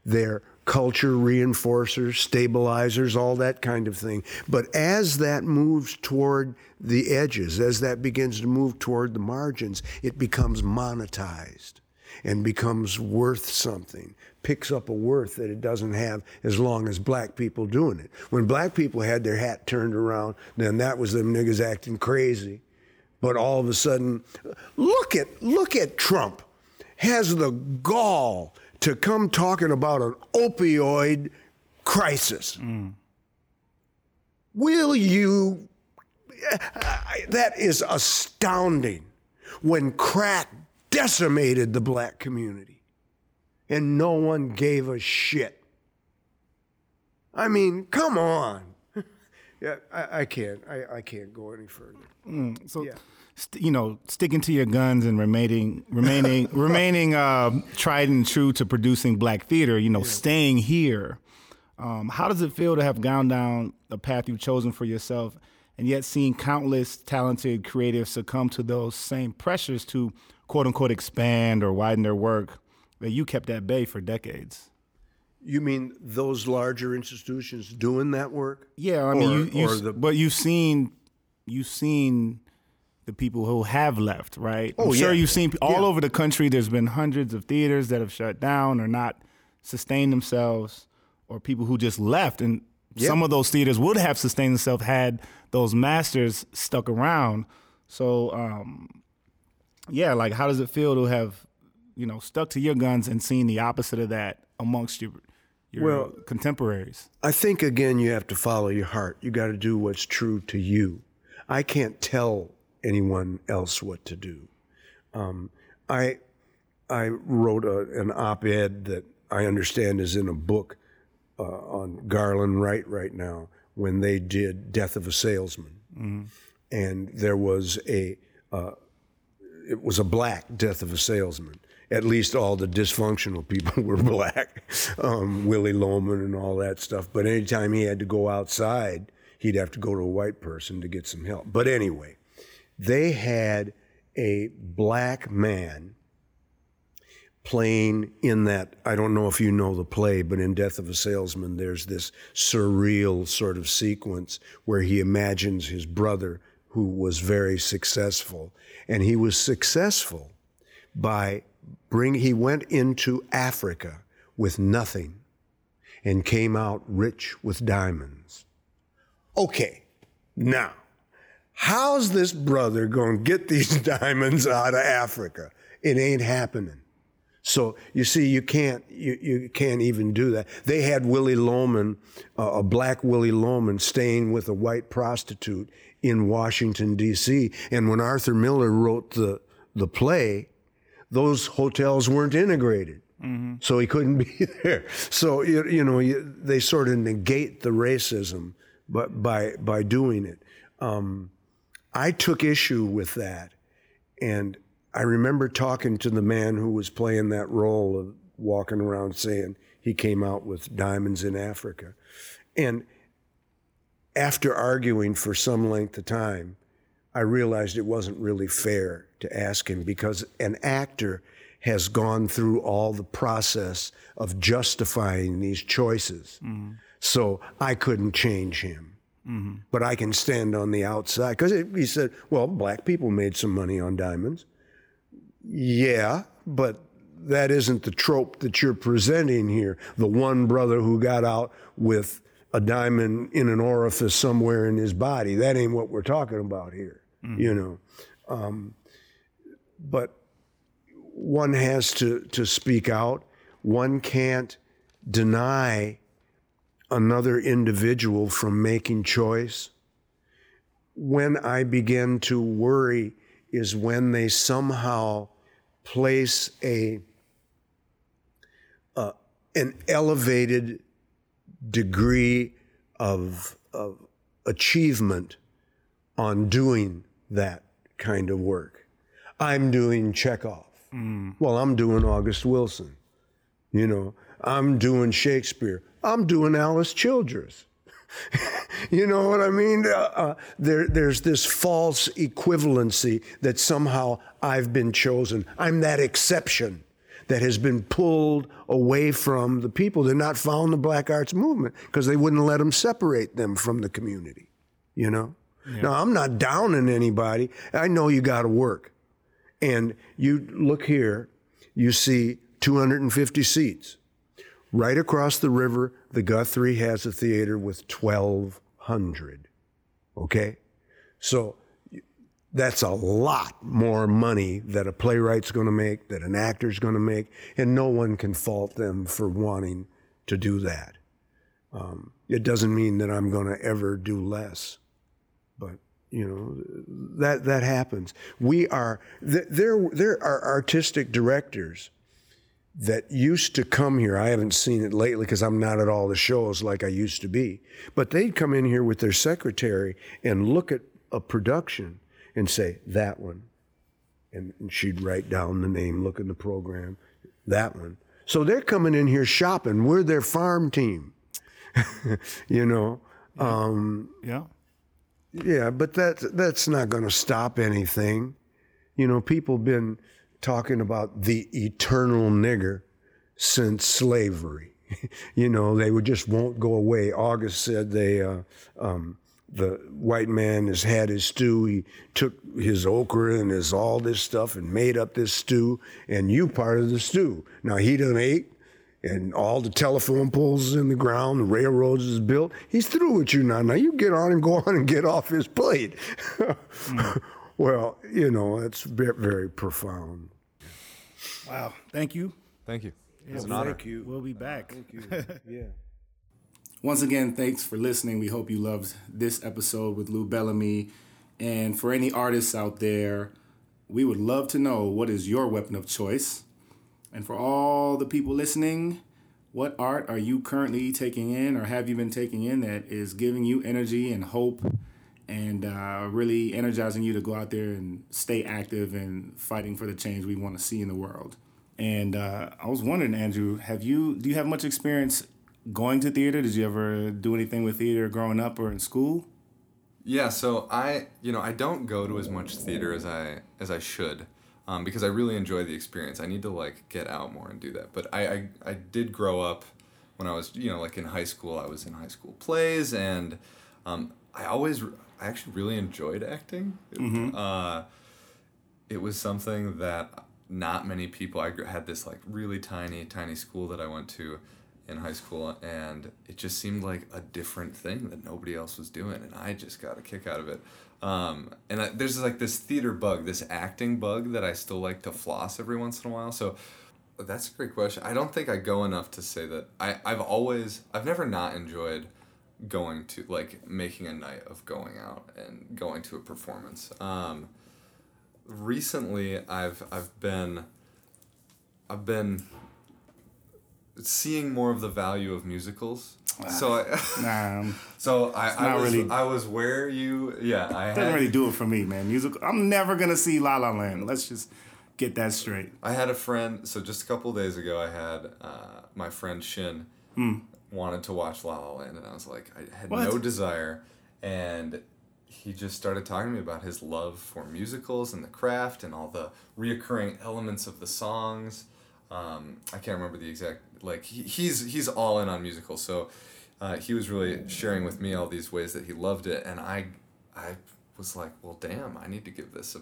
They're culture reinforcers, stabilizers, all that kind of thing. But as that moves toward the edges, as that begins to move toward the margins, it becomes monetized and becomes worth something, picks up a worth that it doesn't have as long as black people doing it. When black people had their hat turned around, then that was them niggas acting crazy. But all of a sudden, look at look at Trump has the gall to come talking about an opioid crisis. Mm. Will you? That is astounding. When crack decimated the black community and no one gave a shit. I mean, come on. yeah, I, I, can't. I, I can't go any further. Mm, so. Yeah st- you know, sticking to your guns and remaining, remaining, remaining uh, tried and true to producing black theater. You know, yeah. staying here. Um, how does it feel to have gone down the path you've chosen for yourself, and yet seeing countless talented creatives succumb to those same pressures to quote unquote expand or widen their work that you kept at bay for decades? You mean those larger institutions doing that work? Yeah, I mean, or, you, you the... but you've seen you've seen the people who have left, right? Oh, I'm sure yeah. you've seen all yeah. over the country. There's been hundreds of theaters that have shut down or not sustained themselves, or people who just left. And yep. some of those theaters would have sustained themselves had those masters stuck around. So, um, yeah, like how does it feel to have, you know, stuck to your guns and seen the opposite of that amongst your your well, contemporaries? I think again, you have to follow your heart. You got to do what's true to you. I can't tell anyone else what to do. Um, I I wrote a, an op-ed that I understand is in a book uh, on Garland Wright right now when they did Death of a Salesman, mm-hmm. and there was a uh, it was a black Death of a Salesman. At least all the dysfunctional people were black, um, Willy Loman and all that stuff. But anytime he had to go outside, he'd have to go to a white person to get some help. But anyway, they had a black man playing in that I don't know if you know the play, but in Death of a Salesman, there's this surreal sort of sequence where he imagines his brother who was very successful. And he was successful by bring he went into Africa with nothing and came out rich with diamonds. Okay, now How's this brother going to get these diamonds out of Africa? It ain't happening. So you see, you can't you, you can't even do that. They had Willy Loman, uh, a black Willy Loman, staying with a white prostitute in Washington D.C. And when Arthur Miller wrote the the play, those hotels weren't integrated. So he couldn't be there. So you, you know you, they sort of negate the racism, but by by doing it, um, I took issue with that, and I remember talking to the man who was playing that role of walking around saying he came out with diamonds in Africa, and after arguing for some length of time, I realized it wasn't really fair to ask him because an actor has gone through all the process of justifying these choices. Mm-hmm. So I couldn't change him. Mm-hmm. But I can stand on the outside because he said, well, black people made some money on diamonds. Yeah, but that isn't the trope that you're presenting here. The one brother who got out with a diamond in an orifice somewhere in his body. That ain't what we're talking about here, mm-hmm. you know. Um, but one has to, to speak out. One can't deny another individual from making choice. When I begin to worry is when they somehow place a uh, an elevated degree of, of achievement on doing that kind of work. I'm doing Chekhov. Well, I'm doing August Wilson. You know, I'm doing Shakespeare. I'm doing Alice Childress. you know what I mean? Uh, uh, there, there's this false equivalency that somehow I've been chosen. I'm that exception that has been pulled away from the people. They're not following the Black Arts Movement because they wouldn't let them separate them from the community. You know? Now, I'm not downing anybody. I know you got to work. And you look here, you see 250 seats. Right across the river, the Guthrie has a theater with 1,200. Okay? So that's a lot more money that a playwright's going to make, that an actor's going to make, and no one can fault them for wanting to do that. Um, it doesn't mean that I'm going to ever do less, but you know that that happens. We are th- there. There are artistic directors that used to come here. I haven't seen it lately because I'm not at all the shows like I used to be. But they'd come in here with their secretary and look at a production and say, that one. And, and she'd write down the name, look in the program, that one. So they're coming in here shopping. We're their farm team. you know? Um, Yeah. Yeah, but that, that's not going to stop anything. You know, people been talking about the eternal nigger since slavery. you know, they would just won't go away. August said they, uh, um, the white man has had his stew. He took his okra and his all this stuff and made up this stew, and you part of the stew. Now he done ate, and all the telephone poles in the ground, the railroads is built. He's through with you now. Now you get on and go on and get off his plate. well, you know, that's very, very profound. Wow. Thank you. Thank you. It's an honor. Thank you. We'll be back. Thank you. Yeah. Once again, thanks for listening. We hope you loved this episode with Lou Bellamy. And for any artists out there, we would love to know what is your weapon of choice. And for all the people listening, what art are you currently taking in or have you been taking in that is giving you energy and hope and uh, really energizing you to go out there and stay active and fighting for the change we want to see in the world? And uh, I was wondering, Andrew, have you do you have much experience going to theater? Did you ever do anything with theater growing up or in school? Yeah, so I, you know, I don't go to as much theater as I as I should, um, because I really enjoy the experience. I need to like get out more and do that. But I, I, I did grow up when I was, you know, like in high school. I was in high school plays, and um, I always, I actually really enjoyed acting. Uh, it was something that not many people. I had this like really tiny, tiny school that I went to in high school, and it just seemed like a different thing that nobody else was doing, and I just got a kick out of it. Um, and I, there's like this theater bug, this acting bug that I still like to floss every once in a while. So that's a great question. I don't think I go enough to say that I, I've always, I've never not enjoyed going to like making a night of going out and going to a performance. Um, recently I've I've been I've been seeing more of the value of musicals. So I, Nah, um, so I, I was really- I was where you yeah I didn't really do it for me, man. Musical. I'm never gonna see La La Land. Let's just get that straight. I had a friend. So just a couple of days ago, I had uh, my friend Shin wanted to watch La La Land, and I was like, I had What? no desire, and he just started talking to me about his love for musicals and the craft and all the reoccurring elements of the songs. Um, I can't remember the exact like he, he's he's all in on musicals, so uh, he was really sharing with me all these ways that he loved it, and I I was like, well, damn, I need to give this a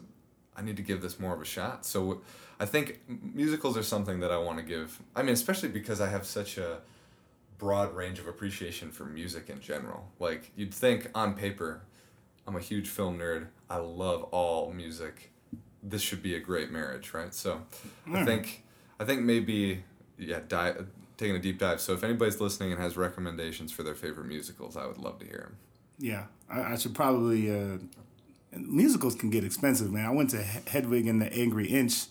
I need to give this more of a shot. So I think musicals are something that I want to give. I mean, especially because I have such a broad range of appreciation for music in general. Like you'd think on paper, I'm a huge film nerd. I love all music. This should be a great marriage, right? So I think I think maybe yeah, dive, taking a deep dive. So if anybody's listening and has recommendations for their favorite musicals, I would love to hear them. Yeah, I, I should probably. Uh, musicals can get expensive, man. I went to Hedwig and the Angry Inch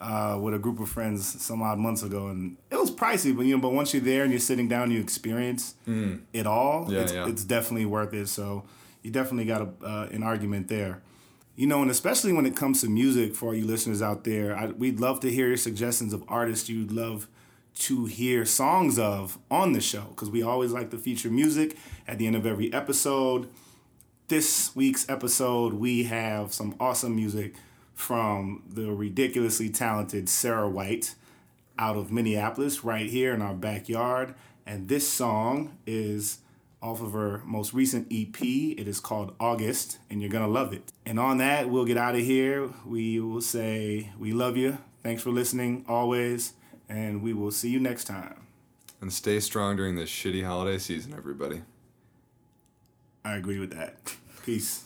uh, with a group of friends some odd months ago, and it was pricey. But you know, but once you're there and you're sitting down, you experience it all. Yeah, it's, yeah. it's definitely worth it. So you definitely got a, uh, an argument there. You know, and especially when it comes to music, for all you listeners out there, I, we'd love to hear your suggestions of artists you'd love to hear songs of on the show because we always like to feature music at the end of every episode. This week's episode, we have some awesome music from the ridiculously talented Sarah White out of Minneapolis, right here in our backyard. And this song is off of her most recent EP. It is called August, and you're to love it. And on that, we'll get out of here. We will say, We love you. Thanks for listening always, and we will see you next time. And stay strong during this shitty holiday season, everybody. I agree with that. Peace.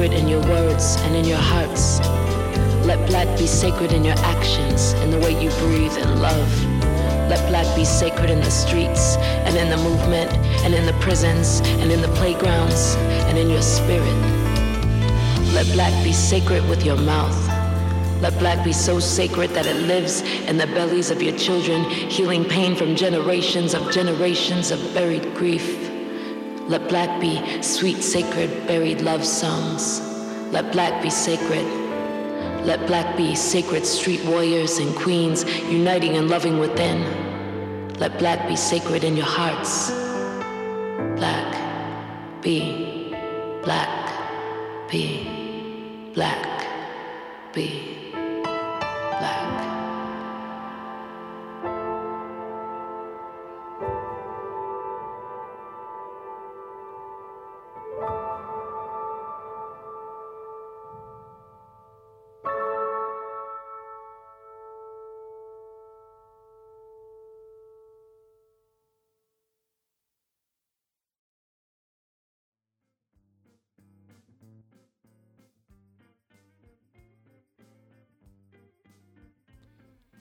Sacred in your words and in your hearts. Let black be sacred in your actions, in the way you breathe and love. Let black be sacred in the streets and in the movement and in the prisons and in the playgrounds and in your spirit. Let black be sacred with your mouth. Let black be so sacred that it lives in the bellies of your children, healing pain from generations of generations of buried grief. Let black be sweet, sacred, buried love songs. Let black be sacred. Let black be sacred street warriors and queens uniting and loving within. Let black be sacred in your hearts. Black, be, black, be, black,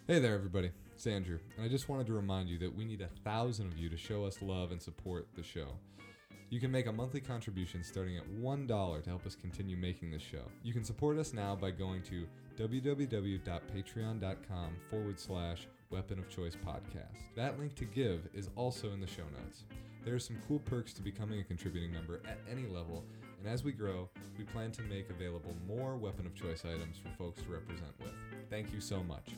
Hey there, everybody. It's Andrew, and I just wanted to remind you that we need a thousand of you to show us love and support the show. You can make a monthly contribution starting at $1 to help us continue making this show. You can support us now by going to www.patreon.com forward slash weapon of choice podcast. That link to give is also in the show notes. There are some cool perks to becoming a contributing member at any level, and as we grow, we plan to make available more weapon of choice items for folks to represent with. Thank you so much.